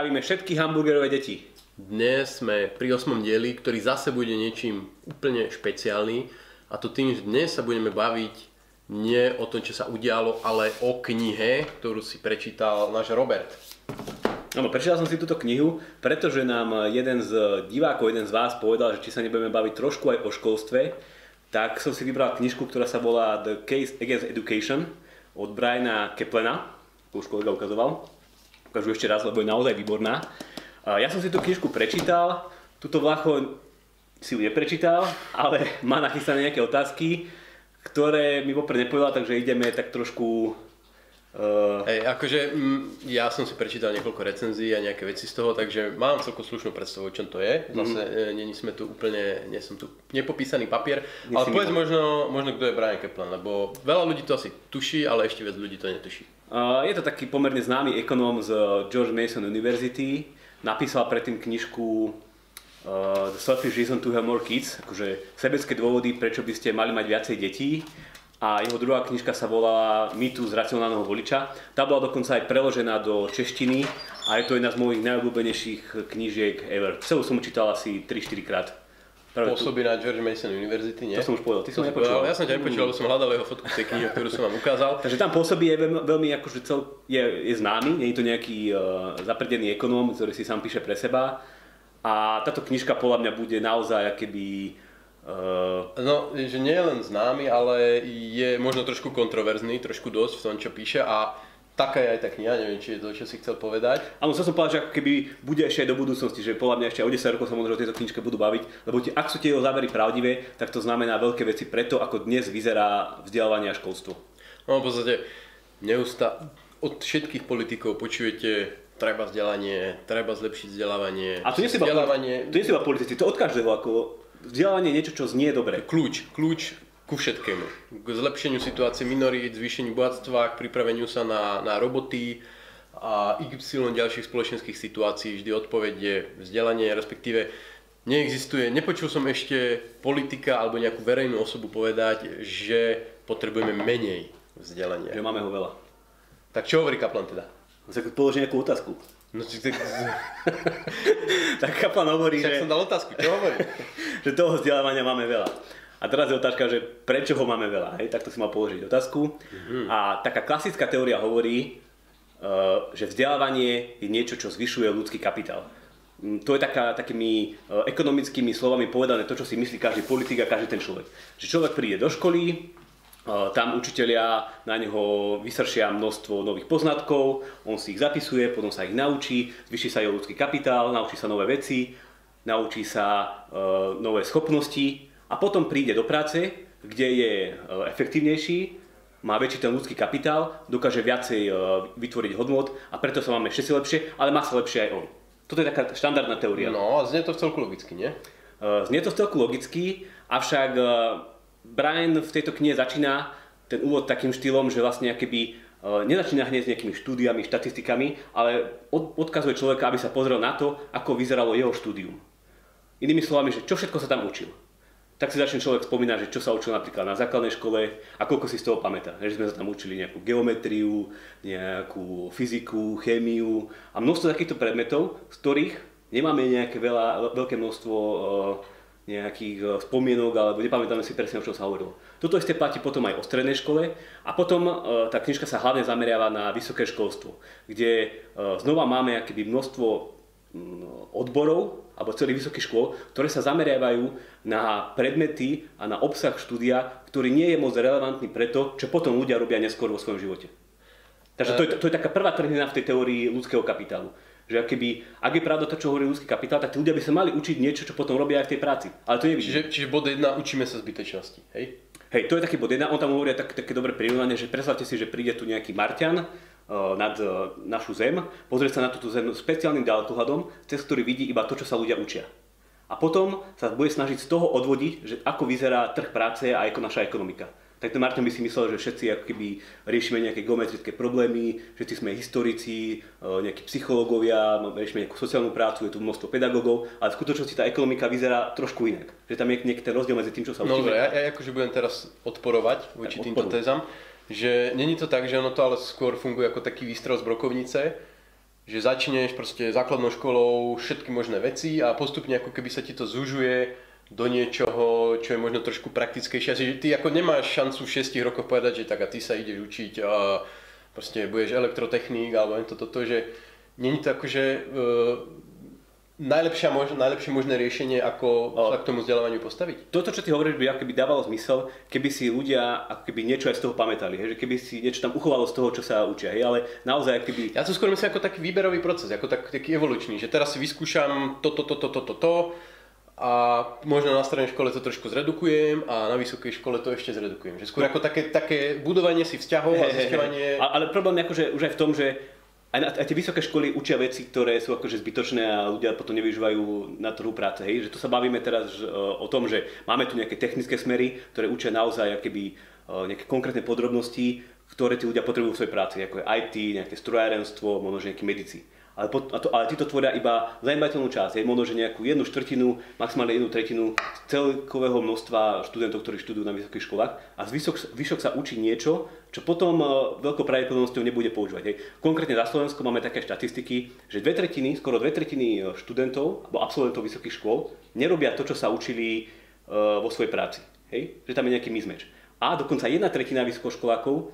Zdravíme všetky hamburgerové deti. Dnes sme pri osmom dieli, ktorý zase bude niečím úplne špeciálny. A to tým, že dnes sa budeme baviť nie o tom, čo sa udialo, ale o knihe, ktorú si prečítal náš Robert. Áno, prečítal som si túto knihu, pretože nám jeden z divákov, jeden z vás povedal, že či sa nebudeme baviť trošku aj o školstve, tak som si vybral knižku, ktorá sa volá The Case Against Education od Briana Keplena, to už kolega ukazoval ukážu ešte raz, lebo je naozaj výborná. Ja som si tú knižku prečítal, túto Vlacho si ju neprečítal, ale má nachystané nejaké otázky, ktoré mi vopred nepovedal, takže ideme tak trošku Uh... Hej, akože mm, ja som si prečítal niekoľko recenzií a nejaké veci z toho, takže mám celkom slušnú predstavu, o čom to je. Zase mm. není sme tu úplne, nie som tu nepopísaný papier, Nie ale povedz možno, možno, kto je Brian Kaplan, lebo veľa ľudí to asi tuší, ale ešte viac ľudí to netuší. Uh, je to taký pomerne známy ekonóm z George Mason University. Napísal predtým knižku uh, The Selfish Reason to Have More Kids, akože sebecké dôvody, prečo by ste mali mať viacej detí a jeho druhá knižka sa volala z racionálneho voliča. Tá bola dokonca aj preložená do češtiny a je to jedna z mojich najobľúbenejších knížiek ever. Celú som čítal asi 3-4 krát. Práve Pôsobí tu. na George Mason University, nie? To som už povedal, ty som nepočul. Ja som ťa nepočul, lebo som hľadal jeho fotku v tej knihe, ktorú som vám ukázal. Takže tam pôsobí je veľmi, veľmi akože cel, je, je známy, nie je to nejaký uh, zaprdený ekonóm, ktorý si sám píše pre seba. A táto knižka podľa mňa bude naozaj keby Uh, no, že nie je len známy, ale je možno trošku kontroverzný, trošku dosť v tom, čo píše a taká je aj tá kniha, neviem, či je to, čo si chcel povedať. Áno, chcel som povedať, že ako keby bude ešte aj do budúcnosti, že podľa mňa ešte o 10 rokov sa možno o tejto knižke budú baviť, lebo tie, ak sú tie jeho závery pravdivé, tak to znamená veľké veci preto, ako dnes vyzerá vzdelávanie a školstvo. No v podstate neustá... od všetkých politikov počujete treba vzdelanie, treba zlepšiť vzdelávanie. A to nie si vzdelávanie... to nie si iba politici, to od každého, ako vzdelávanie je niečo, čo znie dobre. Kľúč, kľúč ku všetkému. K zlepšeniu situácie minorít, zvýšeniu bohatstva, k pripraveniu sa na, na roboty a y ďalších spoločenských situácií. Vždy odpoveď je vzdelanie, respektíve neexistuje, nepočul som ešte politika alebo nejakú verejnú osobu povedať, že potrebujeme menej vzdelania. Že máme ho veľa. Tak čo hovorí Kaplan teda? Položí nejakú otázku. No, či, tak... tak Kaplan hovorí, Však že... som dal otázku, čo hovorí? že toho vzdelávania máme veľa. A teraz je otázka, že prečo ho máme veľa, hej? to si mal položiť otázku. Mm-hmm. A taká klasická teória hovorí, uh, že vzdelávanie je niečo, čo zvyšuje ľudský kapitál. Um, to je taká, takými uh, ekonomickými slovami povedané to, čo si myslí každý politik a každý ten človek. Že človek príde do školy, tam učitelia na neho vysršia množstvo nových poznatkov, on si ich zapisuje, potom sa ich naučí, zvyší sa jeho ľudský kapitál, naučí sa nové veci, naučí sa e, nové schopnosti a potom príde do práce, kde je e, efektívnejší, má väčší ten ľudský kapitál, dokáže viacej e, vytvoriť hodnot a preto sa máme všetci lepšie, ale má sa lepšie aj on. Toto je taká štandardná teória. No a znie to v celku logicky, nie? Znie to v celku logicky, avšak Brian v tejto knihe začína ten úvod takým štýlom, že vlastne keby e, nezačína hneď s nejakými štúdiami, štatistikami, ale odkazuje človeka, aby sa pozrel na to, ako vyzeralo jeho štúdium. Inými slovami, že čo všetko sa tam učil. Tak si začne človek spomínať, že čo sa učil napríklad na základnej škole a koľko si z toho pamätá. Že sme sa tam učili nejakú geometriu, nejakú fyziku, chémiu a množstvo takýchto predmetov, z ktorých nemáme nejaké veľa, veľké množstvo uh, nejakých eh, spomienok, alebo nepamätáme si presne, o čom sa hovorilo. Toto isté platí potom aj o strednej škole a potom eh, tá knižka sa hlavne zameriava na vysoké školstvo, kde eh, znova máme akéby množstvo mm, odborov alebo celých vysokých škôl, ktoré sa zameriavajú na predmety a na obsah štúdia, ktorý nie je moc relevantný pre to, čo potom ľudia robia neskôr vo svojom živote. Takže to je, to je taká prvá trhnina v tej teórii ľudského kapitálu že keby, ak je pravda to, čo hovorí ľudský kapitál, tak tí ľudia by sa mali učiť niečo, čo potom robia aj v tej práci. Ale to nevidím. Čiže, čiže bod 1, učíme sa zbytečnosti, hej? Hej, to je taký bod 1, on tam hovorí tak, také dobré prirovnanie, že predstavte si, že príde tu nejaký Martian uh, nad uh, našu zem, pozrie sa na túto zem speciálnym ďalekohľadom, cez ktorý vidí iba to, čo sa ľudia učia. A potom sa bude snažiť z toho odvodiť, že ako vyzerá trh práce a ako naša ekonomika tak ten Martin by si myslel, že všetci ako keby riešime nejaké geometrické problémy, všetci sme historici, e, nejakí psychológovia, riešime nejakú sociálnu prácu, je tu množstvo pedagógov, ale v skutočnosti tá ekonomika vyzerá trošku inak. Že tam je nejaký ten rozdiel medzi tým, čo sa učíme. No dobre, ja, ja akože budem teraz odporovať voči tak, týmto tézam, že není to tak, že ono to ale skôr funguje ako taký výstrel z brokovnice, že začneš proste základnou školou všetky možné veci a postupne ako keby sa ti to zužuje do niečoho, čo je možno trošku praktickejšie. Asi, ty ako nemáš šancu v 6 rokoch povedať, že tak a ty sa ideš učiť a proste budeš elektrotechnik alebo toto, toto, že není to akože najlepšia mož, najlepšie možné riešenie, ako sa k tomu vzdelávaniu postaviť? Toto, čo ty hovoríš, by akoby dávalo zmysel, keby si ľudia akoby niečo aj z toho pamätali, hej? že keby si niečo tam uchovalo z toho, čo sa učia, hej? ale naozaj keby... Ja to skôr myslím ako taký výberový proces, ako tak, taký evolučný, že teraz si vyskúšam toto, toto, toto, toto, to, a možno na strednej škole to trošku zredukujem a na vysokej škole to ešte zredukujem. Že skôr no. ako také, také budovanie si vzťahov a zisťovanie... Ale problém je akože už aj v tom, že aj, aj tie vysoké školy učia veci, ktoré sú akože zbytočné a ľudia potom nevyužívajú na trhu práce. Hej? Že to sa bavíme teraz o tom, že máme tu nejaké technické smery, ktoré učia naozaj akéby, nejaké konkrétne podrobnosti, ktoré tí ľudia potrebujú v svojej práci, ako je IT, nejaké strojárenstvo, možno nejaké medici ale, pot, to, ale títo tvoria iba zanedbateľnú časť, je možno, že nejakú jednu štvrtinu, maximálne jednu tretinu celkového množstva študentov, ktorí študujú na vysokých školách a zvyšok, zvyšok sa učí niečo, čo potom uh, veľkou pravdepodobnosťou nebude používať. Hej. Konkrétne na Slovensku máme také štatistiky, že dve tretiny, skoro dve tretiny e, študentov alebo absolventov vysokých škôl nerobia to, čo sa učili uh, vo svojej práci. Hej? Že tam je nejaký mismatch. A dokonca jedna tretina vysokoškolákov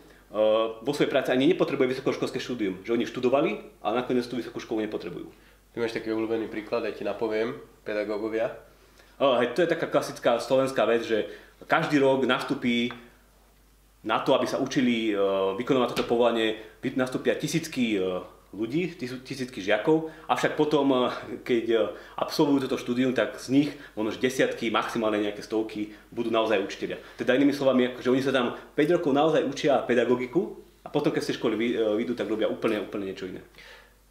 vo svojej práci ani nepotrebuje vysokoškolské štúdium. Že oni študovali, ale nakoniec tú vysokú školu nepotrebujú. Ty máš taký obľúbený príklad, aj ti napoviem, pedagógovia. Uh, hej, to je taká klasická slovenská vec, že každý rok nastupí na to, aby sa učili uh, vykonávať toto povolanie, nastúpia tisícky ľudí, tisícky žiakov, avšak potom, eh, keď eh, absolvujú toto štúdium, tak z nich možno desiatky, maximálne nejaké stovky budú naozaj učiteľia. Teda inými slovami, že oni sa tam 5 rokov naozaj učia pedagogiku a potom, keď z školy eh, vyjdú, tak robia úplne, úplne niečo iné.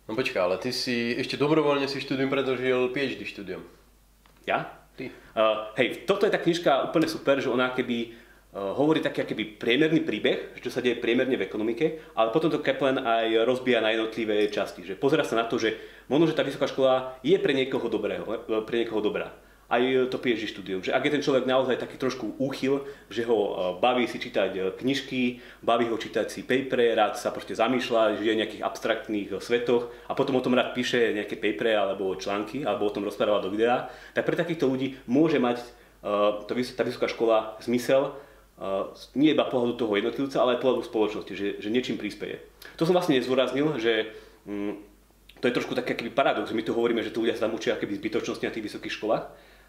No počkaj, ale ty si ešte dobrovoľne si štúdium predlžil PhD štúdium. Ja? Ty. Uh, hej, toto je tá knižka úplne super, že ona keby hovorí taký akýby priemerný príbeh, čo sa deje priemerne v ekonomike, ale potom to Kaplan aj rozbíja na jednotlivé časti. Že pozera sa na to, že možno, že tá vysoká škola je pre niekoho, dobrého, eh, pre niekoho dobrá. Aj to PhD štúdium. Že ak je ten človek naozaj taký trošku úchyl, že ho eh, baví si čítať knižky, baví ho čítať si papere, rád sa proste zamýšľa, žije v nejakých abstraktných svetoch a potom o tom rád píše nejaké papere alebo články, alebo o tom rozpráva do videa, tak pre takýchto ľudí môže mať tá vysoká škola zmysel nie iba pohľadu toho jednotlivca, ale aj pohľadu spoločnosti, že, že niečím prispieje. To som vlastne nezvoraznil, že mm, to je trošku taký akýby paradox. My tu hovoríme, že tu ľudia sa tam učia akýby zbytočnosti na tých vysokých školách,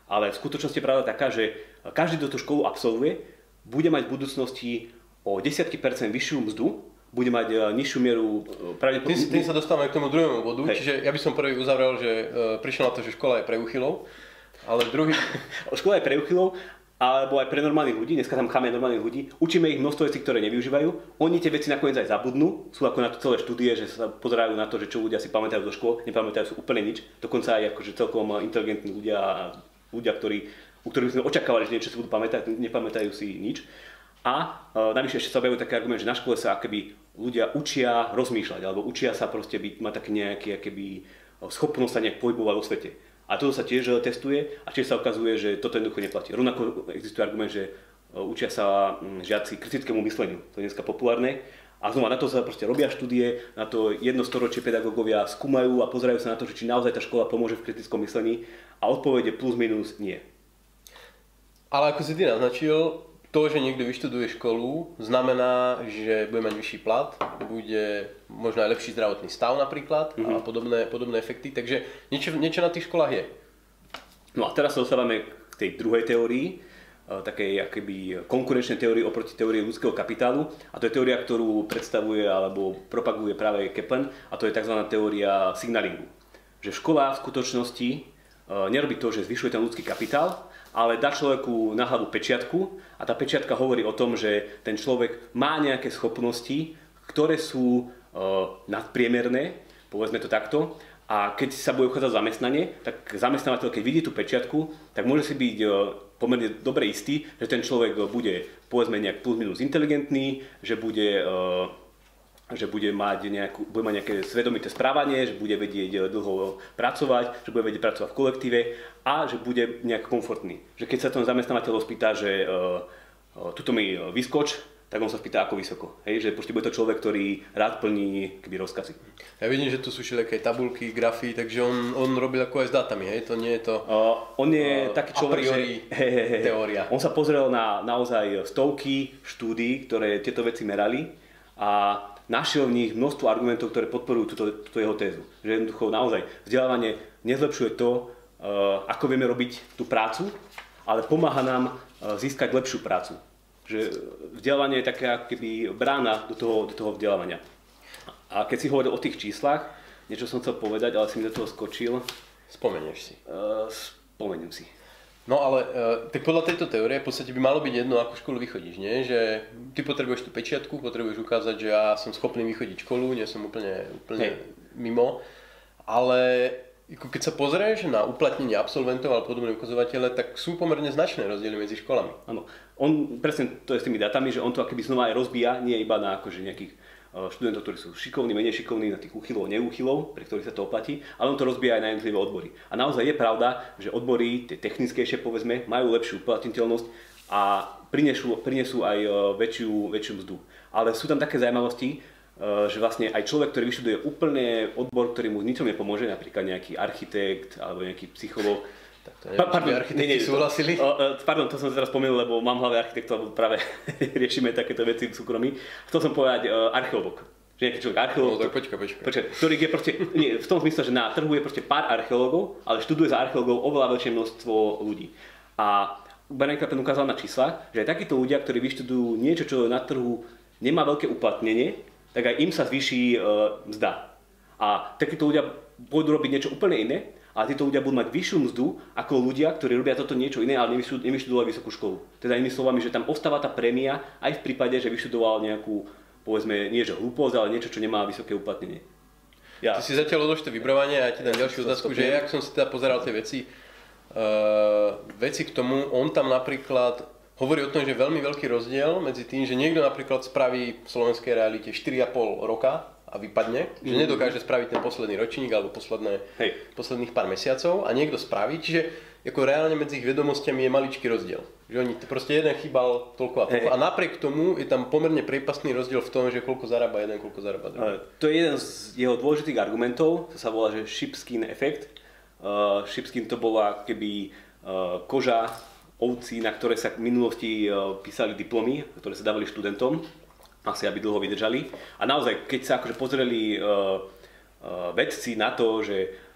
ale v skutočnosti je pravda taká, že každý, kto tú školu absolvuje, bude mať v budúcnosti o desiatky percent vyššiu mzdu, bude mať uh, nižšiu mieru uh, pravdepodobne... Tým, tým sa dostávame k tomu druhému bodu, Hej. čiže ja by som prvý uzavrel, že uh, prišiel na to, že škola je pre uchylov, ale druhý... škola je pre uchylov alebo aj pre normálnych ľudí, dneska tam cháme normálnych ľudí, učíme ich množstvo vecí, ktoré nevyužívajú, oni tie veci nakoniec aj zabudnú, sú ako na to celé štúdie, že sa pozerajú na to, že čo ľudia si pamätajú zo škôl, nepamätajú si úplne nič, dokonca aj akože celkom inteligentní ľudia, ľudia, ktorí, u ktorých sme očakávali, že niečo si budú pamätať, nepamätajú si nič. A e, navyše ešte sa objavujú taký argument, že na škole sa akoby ľudia učia rozmýšľať, alebo učia sa proste byť, mať také nejaké akoby, schopnosť sa nejak pohybovať vo svete. A toto sa tiež eh, testuje a tiež sa ukazuje, že toto jednoducho neplatí. Rovnako existuje argument, že eh, učia sa mm, žiaci kritickému mysleniu. To je dneska populárne. A znova na to sa proste robia štúdie, na to jedno storočie pedagógovia skúmajú a pozerajú sa na to, či naozaj tá škola pomôže v kritickom myslení a odpovede plus minus nie. Ale ako si ty naznačil, to, že niekto vyštuduje školu, znamená, že bude mať vyšší plat, bude možno aj lepší zdravotný stav napríklad mm-hmm. a mhm. podobné, podobné efekty, takže niečo, niečo na tých školách je. No a teraz sa dostávame k tej druhej teórii, e, takej akoby konkurenčnej teórii oproti teórii ľudského kapitálu a to je teória, ktorú predstavuje alebo propaguje práve Kaplan a to je tzv. teória signalingu. Že škola v skutočnosti nerobí to, že zvyšuje ten ľudský kapitál, ale dá človeku na hlavu pečiatku a tá pečiatka hovorí o tom, že ten človek má nejaké schopnosti, ktoré sú uh, nadpriemerné, povedzme to takto, a keď sa bude uchádzať zamestnanie, tak zamestnávateľ, keď vidí tú pečiatku, tak môže si byť uh, pomerne dobre istý, že ten človek bude povedzme nejak plus minus inteligentný, že bude že bude mať, nejakú, bude mať nejaké svedomité správanie, že bude vedieť eh, dlho pracovať, že bude vedieť pracovať v kolektíve a že bude nejak komfortný. Že keď sa ten zamestnávateľ spýta, že uh, tuto mi vyskoč tak on sa spýta, ako vysoko. Hej, že proste bude to človek, ktorý rád plní keby rozkazy. Ja vidím, že tu sú všelijaké tabulky, grafy, takže on, on robil ako aj s dátami, hej? To nie je to... Uh, on je uh, taký človek, že... He, he, he, teória. On sa pozrel na naozaj stovky štúdí, ktoré tieto veci merali a našiel v nich množstvo argumentov, ktoré podporujú túto, túto jeho tézu. Že jednoducho naozaj vzdelávanie nezlepšuje to, uh, ako vieme robiť tú prácu, ale pomáha nám uh, získať lepšiu prácu že vzdelávanie je taká keby brána do toho, do toho vzdelávania. A keď si hovoril o tých číslach, niečo som chcel povedať, ale si mi do toho skočil. Spomenieš si. Uh, spomeniem si. No ale uh, tak podľa tejto teórie v podstate by malo byť jedno, ako školu vychodíš, nie? Že ty potrebuješ tú pečiatku, potrebuješ ukázať, že ja som schopný vychodiť školu, nie som úplne, úplne hey. mimo. Ale keď sa pozrieš na uplatnenie absolventov alebo podobné ukazovatele, tak sú pomerne značné rozdiely medzi školami. Áno. On presne to je s tými datami, že on to akoby znova aj rozbíja, nie iba na akože nejakých e, študentov, ktorí sú šikovní, menej šikovní, na tých úchylov, neúchylov, pre ktorých sa to oplatí, ale on to rozbíja aj na jednotlivé odbory. A naozaj je pravda, že odbory, tie technickejšie povedzme, majú lepšiu uplatniteľnosť a prinesú, prinesú aj e, väčšiu, väčšiu mzdu. Ale sú tam také zaujímavosti, Eh, že vlastne aj človek, ktorý vyštuduje úplne odbor, ktorý mu ničom nepomôže, napríklad nejaký architekt alebo nejaký psychológ, tak to neviem, pa, pardon, architekti nie, nie, súhlasili? To, uh, pardon, to som teraz spomenul, lebo mám hlave architektov, lebo práve riešime takéto veci v súkromí. Chcel som povedať uh, archeológ. Že nejaký človek archeológ. No, tak počkaj. počkaj ktorých je proste, nie, v tom zmysle, že na trhu je proste pár archeológov, ale študuje za archeológov oveľa väčšie množstvo ľudí. A Barenka ten ukázal na číslach, že aj takíto ľudia, ktorí vyštudujú niečo, čo na trhu nemá veľké uplatnenie, tak aj im sa zvýši uh, mzda. A takíto ľudia pôjdu robiť niečo úplne iné, ale títo ľudia budú mať vyššiu mzdu ako ľudia, ktorí robia toto niečo iné, ale nevyštudovali vysokú školu. Teda inými slovami, že tam ostáva tá prémia aj v prípade, že vyštudoval nejakú, povedzme, nie že hlúposť, ale niečo, čo nemá vysoké uplatnenie. Ja. Ty si zatiaľ to vybrovanie a ja ti dám ďalšiu otázku, že jak som si teda pozeral tie veci, uh, veci k tomu, on tam napríklad hovorí o tom, že je veľmi veľký rozdiel medzi tým, že niekto napríklad spraví v slovenskej realite 4,5 roka a vypadne, že mhm. nedokáže spraviť ten posledný ročník alebo posledné, Hej. posledných pár mesiacov a niekto spraví, čiže ako reálne medzi ich vedomostiami je maličký rozdiel. Že oni proste jeden chýbal toľko a toľko. Hey. A napriek tomu je tam pomerne priepastný rozdiel v tom, že koľko zarába jeden, koľko zarába druhý. To je jeden z jeho dôležitých argumentov, to sa volá, že sheepskin efekt. Uh, sheepskin to bola keby uh, koža ovci, na ktoré sa v minulosti e, písali diplomy, ktoré sa dávali študentom, asi aby dlho vydržali. A naozaj, keď sa akože pozreli uh, uh, vedci na to, že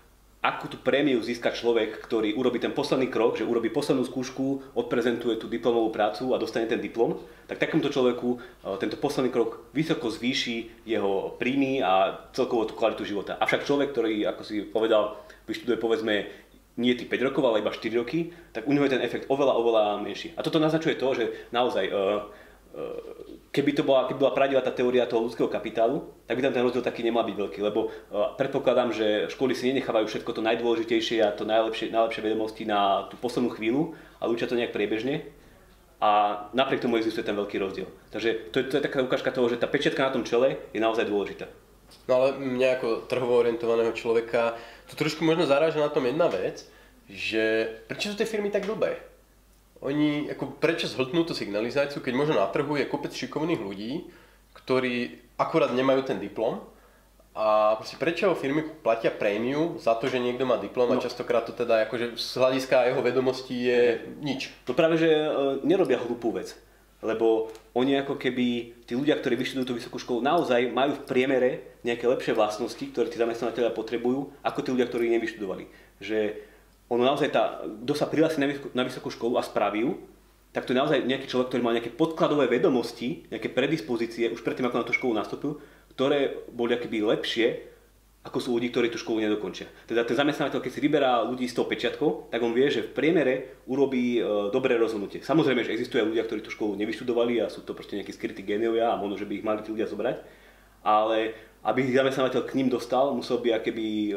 akú tú prémiu získa človek, ktorý urobí ten posledný krok, že urobí poslednú skúšku, odprezentuje tú diplomovú prácu a dostane ten diplom, tak takémuto človeku uh, tento posledný krok vysoko zvýši jeho príjmy a celkovo tú kvalitu života. Avšak človek, ktorý, ako si povedal, vyštuduje povedzme nie tých 5 rokov, ale iba 4 roky, tak u neho je ten efekt oveľa, oveľa menší. A toto naznačuje to, že naozaj, keby to bola, keby bola pravdivá tá teória toho ľudského kapitálu, tak by tam ten rozdiel taký nemal byť veľký, lebo uh, predpokladám, že školy si nenechávajú všetko to najdôležitejšie a to najlepšie, najlepšie vedomosti na tú poslednú chvíľu, ale učia to nejak priebežne a napriek tomu existuje ten veľký rozdiel. Takže to je, to je taká ukážka toho, že tá pečiatka na tom čele je naozaj dôležitá. No ale mňa ako trhovo orientovaného človeka to trošku možno zaráža na tom jedna vec, že prečo sú tie firmy tak blbé? Oni, ako prečo zhltnú tú signalizáciu, keď možno na trhu je kopec šikovných ľudí, ktorí akurát nemajú ten diplom a proste prečo firmy platia prémiu za to, že niekto má diplom no. a častokrát to teda akože z hľadiska jeho vedomostí je nič. To práve, že e, nerobia hlupú vec lebo oni ako keby, tí ľudia, ktorí vyštudujú tú vysokú školu, naozaj majú v priemere nejaké lepšie vlastnosti, ktoré tí zamestnávateľia potrebujú, ako tí ľudia, ktorí nevyštudovali. Že ono naozaj, tá, kto sa prihlási na, na vysokú školu a spraví ju, tak to je naozaj nejaký človek, ktorý má nejaké podkladové vedomosti, nejaké predispozície už predtým, ako na tú školu nastúpil, ktoré boli akoby lepšie ako sú ľudí, ktorí tú školu nedokončia. Teda ten zamestnávateľ, keď si vyberá ľudí s tou pečiatkou, tak on vie, že v priemere urobí e, dobré rozhodnutie. Samozrejme, že existujú ľudia, ktorí tú školu nevyštudovali a sú to proste nejakí skrytí géniovia a možno, že by ich mali tí ľudia zobrať. Ale aby ich zamestnávateľ k ním dostal, musel by akéby e,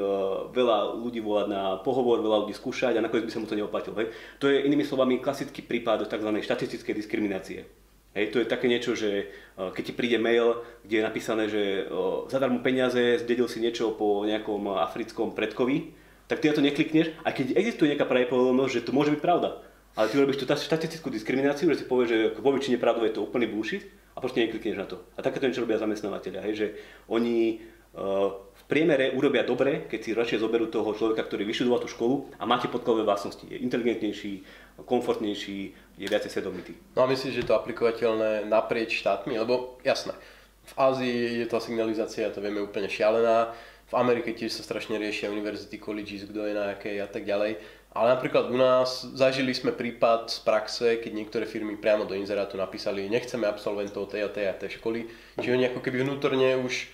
veľa ľudí volať na pohovor, veľa ľudí skúšať a nakoniec by sa mu to neoplatilo. Hej. To je inými slovami klasický prípad tzv. štatistickej diskriminácie. Hej, to je také niečo, že keď ti príde mail, kde je napísané, že zadarmo peniaze, zdedil si niečo po nejakom africkom predkovi, tak ty na to neklikneš, a keď existuje nejaká pravdepodobnosť, že to môže byť pravda. Ale ty robíš tú štatistickú diskrimináciu, že si povieš, že vo väčšine pravdu je to úplný bullshit, A proste neklikneš na to. A takéto niečo robia zamestnávateľia, hej, že oni uh, v priemere urobia dobre, keď si radšej zoberú toho človeka, ktorý vyštudoval tú školu a máte podkladové vlastnosti. Je inteligentnejší, komfortnejší, je viacej svedomitý. No a myslíš, že je to aplikovateľné naprieč štátmi? Lebo jasné, v Ázii je tá signalizácia, to vieme, úplne šialená. V Amerike tiež sa strašne riešia univerzity, colleges, kto je na akej a tak ďalej. Ale napríklad u nás zažili sme prípad z praxe, keď niektoré firmy priamo do inzerátu napísali, nechceme absolventov tej a tej a tej školy. Čiže oni ako keby vnútorne už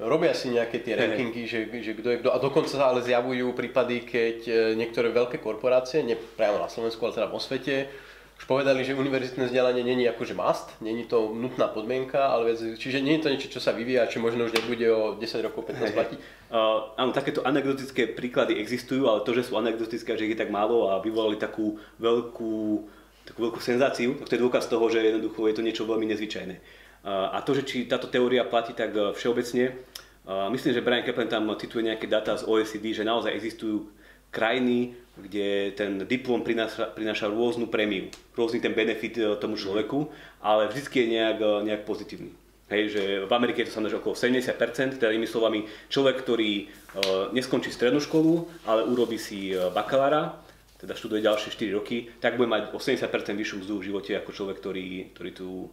robia si nejaké tie rankingy, že, že kto je kto. A dokonca sa ale zjavujú prípady, keď e, niektoré veľké korporácie, nie priamo na Slovensku, ale teda vo svete, už povedali, že univerzitné vzdelanie není akože must, není to nutná podmienka, ale viac, čiže nie je to niečo, čo sa vyvíja, čo možno už nebude o 10 rokov, 15 platiť. Uh, áno, takéto anekdotické príklady existujú, ale to, že sú anekdotické, že ich je tak málo a vyvolali takú veľkú, takú veľkú senzáciu, tak to je dôkaz toho, že jednoducho je to niečo veľmi nezvyčajné. Uh, a to, že či táto teória platí tak uh, všeobecne, uh, myslím, že Brian Kaplan tam cituje nejaké dáta z OECD, že naozaj existujú krajiny, kde ten diplom prináša, prináša rôznu prémiu, rôzny ten benefit e, tomu človeku, ale vždy je nejak, e, nejak pozitívny. Hej, že v Amerike je to samozrejme okolo 70%, teda inými slovami človek, ktorý uh, neskončí strednú školu, ale urobí si bakalára, teda študuje ďalšie 4 roky, tak bude mať o 70% vyššiu mzdu v živote ako človek, ktorý, ktorý, tú,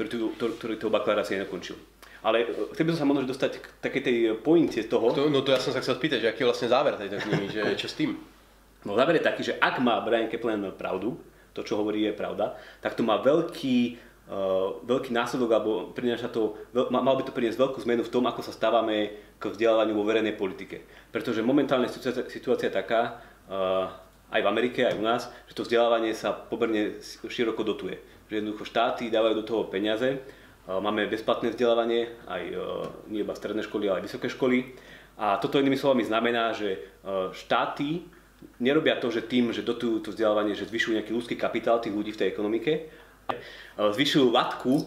ktorý, tú, ktorý toho bakalára si nedokončil. Ale chcel by som sa možno dostať k takej tej pointe toho. To, no to ja som sa chcel spýtať, že aký je vlastne záver tejto knihy, že čo s tým? No záver je taký, že ak má Brian Kaplan pravdu, to čo hovorí je pravda, tak to má veľký, uh, veľký následok, alebo prináša to, mal by to priniesť veľkú zmenu v tom, ako sa stávame k vzdelávaniu vo verejnej politike. Pretože momentálne situácia, situácia je taká, uh, aj v Amerike, aj u nás, že to vzdelávanie sa pomerne široko dotuje. Že jednoducho štáty dávajú do toho peniaze, uh, máme bezplatné vzdelávanie, aj uh, nie iba stredné školy, ale aj vysoké školy. A toto inými slovami znamená, že štáty nerobia to, že tým, že dotujú to vzdelávanie, že zvyšujú nejaký ľudský kapitál tých ľudí v tej ekonomike, zvyšujú latku,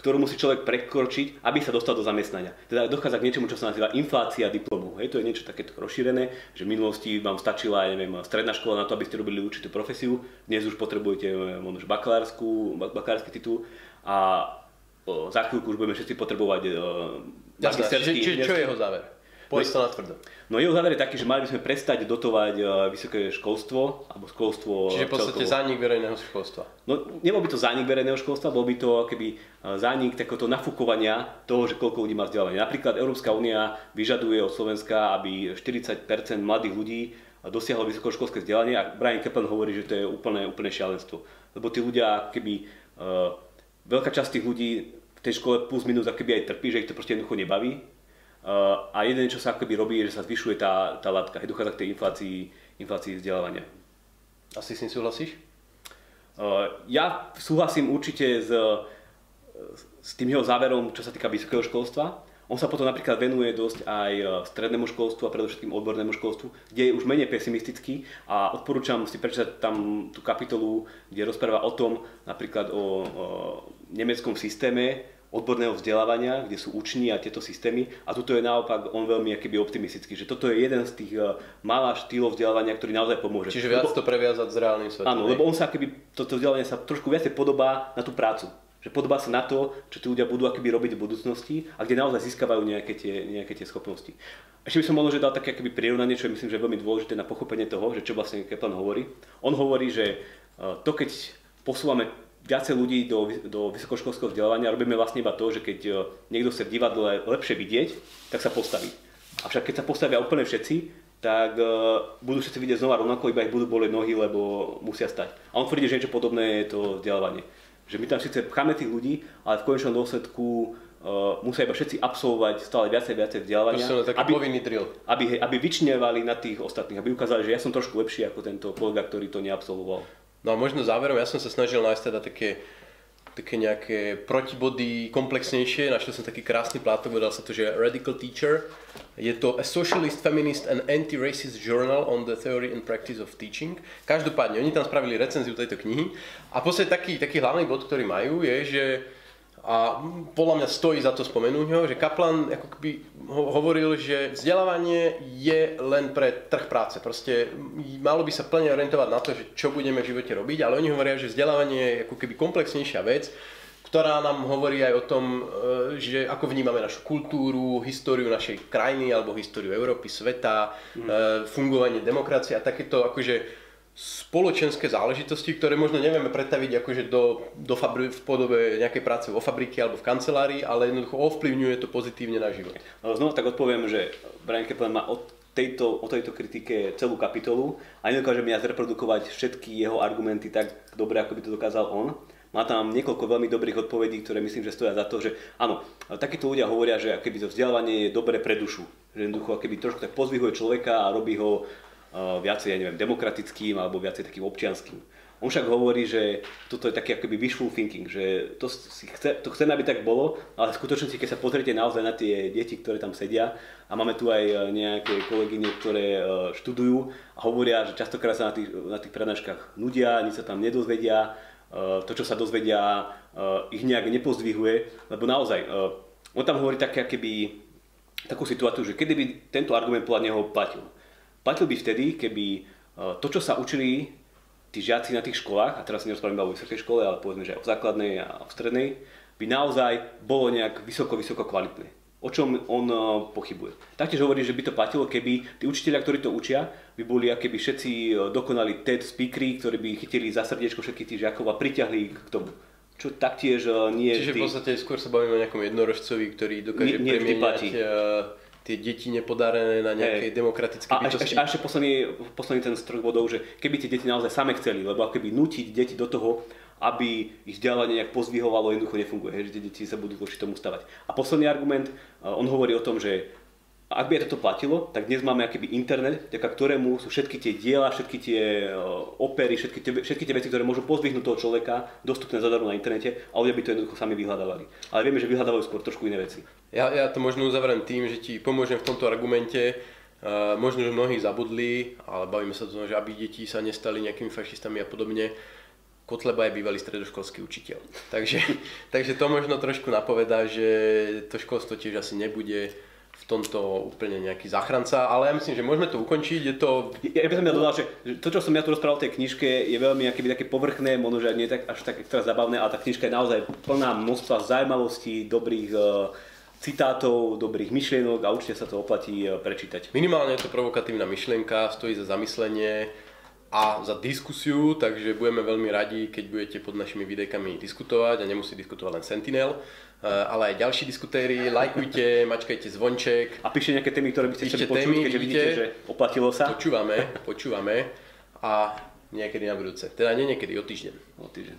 ktorú musí človek prekročiť, aby sa dostal do zamestnania. Teda dochádza k niečomu, čo sa nazýva inflácia diplomu. Hej, to je niečo takéto rozšírené, že v minulosti vám stačila, ja neviem, stredná škola na to, aby ste robili určitú profesiu. Dnes už potrebujete možno bakalársky titul a o, za chvíľku už budeme všetci potrebovať magisterský. Čiže čo je jeho záver? Povedz to na tvrdo. No jeho záver je taký, že mali by sme prestať dotovať uh, vysoké školstvo, alebo školstvo Čiže v podstate celkovo. zánik verejného školstva. No nebol by to zánik verejného školstva, bol by to keby uh, zánik takéhoto nafúkovania toho, že koľko ľudí má vzdelávanie. Napríklad Európska únia vyžaduje od Slovenska, aby 40% mladých ľudí dosiahlo vysokoškolské vzdelanie a Brian Kaplan hovorí, že to je úplné, úplné šialenstvo. Lebo tí ľudia, keby veľká časť tých ľudí v tej škole plus minus keby aj trpí, že ich to proste jednoducho nebaví a jeden, čo sa akoby robí, je, že sa zvyšuje tá, tá látka, dochádza k tej inflácii, inflácii vzdelávania. Asi s tým súhlasíš? Ja súhlasím určite s, s tým jeho záverom, čo sa týka vysokého školstva. On sa potom napríklad venuje dosť aj strednému školstvu a predovšetkým odbornému školstvu, kde je už menej pesimistický a odporúčam si prečítať tam tú kapitolu, kde rozpráva o tom, napríklad o, o nemeckom systéme, odborného vzdelávania, kde sú uční a tieto systémy. A tuto je naopak on veľmi akýby optimistický, že toto je jeden z tých uh, malá štýlov vzdelávania, ktorý naozaj pomôže. Čiže viac lebo, to previazať s reálnym svetom. Áno, lebo on sa akýby, toto vzdelávanie sa trošku viacej podobá na tú prácu. Že podobá sa na to, čo tí ľudia budú akýby robiť v budúcnosti a kde naozaj získavajú nejaké tie, nejaké tie schopnosti. Ešte by som možno že dal také akýby prirovnanie, čo je myslím, že je veľmi dôležité na pochopenie toho, že čo vlastne Kaplan hovorí. On hovorí, že uh, to keď posúvame viacej ľudí do, do vysokoškolského vzdelávania robíme vlastne iba to, že keď e, niekto chce v divadle lepšie vidieť, tak sa postaví. Avšak keď sa postavia úplne všetci, tak uh, budú všetci vidieť znova rovnako, iba ich budú boleť nohy, lebo musia stať. A on tvrdí, že niečo podobné je to vzdelávanie. Že my tam síce pcháme tých ľudí, ale v konečnom dôsledku uh, musia iba všetci absolvovať stále viacej viacej vzdelávania. To taký aby, povinný drill. Aby, aby vyčnievali na tých ostatných, aby ukázali, že ja som trošku lepší ako tento kolega, ktorý to neabsolvoval. No a možno záverom, ja som sa snažil nájsť teda také, také nejaké protibody komplexnejšie. Našiel som taký krásny plátok, vedal sa to, že Radical Teacher. Je to A Socialist, Feminist and Anti-Racist Journal on the Theory and Practice of Teaching. Každopádne, oni tam spravili recenziu tejto knihy. A podstate taký, taký hlavný bod, ktorý majú, je, že a podľa mňa stojí za to spomenúť ho, že Kaplan ako keby hovoril, že vzdelávanie je len pre trh práce. Proste malo by sa plne orientovať na to, že čo budeme v živote robiť, ale oni hovoria, že vzdelávanie je ako keby komplexnejšia vec, ktorá nám hovorí aj o tom, e, že ako vnímame našu kultúru, históriu našej krajiny alebo históriu Európy, sveta, mm. fungovanie demokracie a takéto akože spoločenské záležitosti, ktoré možno nevieme predstaviť akože do, do fabri- v podobe nejakej práce vo fabrike alebo v kancelárii, ale jednoducho ovplyvňuje to pozitívne na život. No, znova tak odpoviem, že Brian Kaplan má od tejto, o tejto kritike celú kapitolu a nedokážem ja zreprodukovať všetky jeho argumenty tak dobre, ako by to dokázal on. Má tam niekoľko veľmi dobrých odpovedí, ktoré myslím, že stoja za to, že áno, takíto ľudia hovoria, že akéby to vzdelávanie je dobre pre dušu. Že jednoducho akéby trošku tak pozvihuje človeka a robí ho viacej, ja neviem, demokratickým alebo viacej takým občianským. On však hovorí, že toto je taký akoby wishful thinking, že to, si chce, to chceme, aby tak bolo, ale v skutočnosti, keď sa pozriete naozaj na tie deti, ktoré tam sedia, a máme tu aj e, nejaké kolegyne, ktoré e, študujú a hovoria, že častokrát sa na tých, na tých prednáškach nudia, nič sa tam nedozvedia, to, čo sa dozvedia, ich nejak nepozdvihuje, lebo naozaj, on tam hovorí také, keby takú situáciu, že kedy by tento argument podľa neho platil. Platil by vtedy, keby to, čo sa učili tí žiaci na tých školách, a teraz nerozprávame o vysokej škole, ale povedzme, že aj o základnej a v strednej, by naozaj bolo nejak vysoko, vysoko kvalitné. O čom on uh, pochybuje. Taktiež hovorí, že by to platilo, keby tí učiteľia, ktorí to učia, by boli keby všetci uh, dokonali TED speakery, ktorí by chytili za srdiečko všetkých tých žiakov a priťahli k tomu. Čo taktiež nie je... Čiže v podstate skôr sa bavíme o nejakom jednorožcovi, ktorý dokáže nie, nie premieňať tie deti nepodarené na nejakej hey. demokratickej a, bytosti. A, ešte posledný, posledný ten stroj bodov, že keby tie deti naozaj same chceli, lebo keby nutiť deti do toho, aby ich vzdelávanie nejak pozvihovalo, jednoducho nefunguje, hej, že tie deti sa budú voči tomu stavať. A posledný argument, on hovorí o tom, že ak by toto platilo, tak dnes máme akýby internet, vďaka ktorému sú všetky tie diela, všetky tie opery, všetky tie, všetky tie veci, ktoré môžu pozvihnúť toho človeka, dostupné zadarmo na internete a ľudia by to jednoducho sami vyhľadávali. Ale vieme, že vyhľadávajú skôr trošku iné veci. Ja, ja to možno uzavriem tým, že ti pomôžem v tomto argumente. Uh, možno, že mnohí zabudli, ale bavíme sa o tom, že aby deti sa nestali nejakými fašistami a podobne. Kotleba je bývalý stredoškolský učiteľ. Takže, takže to možno trošku napovedá, že to školstvo tiež asi nebude v tomto úplne nejaký záchranca, ale ja myslím, že môžeme to ukončiť. Je to... Ja, ja by som ja dodal, že to, čo som ja tu rozprával v tej knižke, je veľmi akéby také povrchné, možno, že nie tak, až tak extra zabavné, ale tá knižka je naozaj plná množstva zaujímavostí, dobrých uh, citátov, dobrých myšlienok a určite sa to oplatí uh, prečítať. Minimálne je to provokatívna myšlienka, stojí za zamyslenie a za diskusiu, takže budeme veľmi radi, keď budete pod našimi videjkami diskutovať a nemusí diskutovať len Sentinel, eh, ale aj ďalší diskutéri, lajkujte, mačkajte zvonček. A píšte nejaké témy, ktoré by ste chceli počuť, keďže vidíte, že oplatilo sa. Počúvame, počúvame a niekedy na budúce. Teda nie niekedy, o týždeň. O týždeň.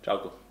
Čauko.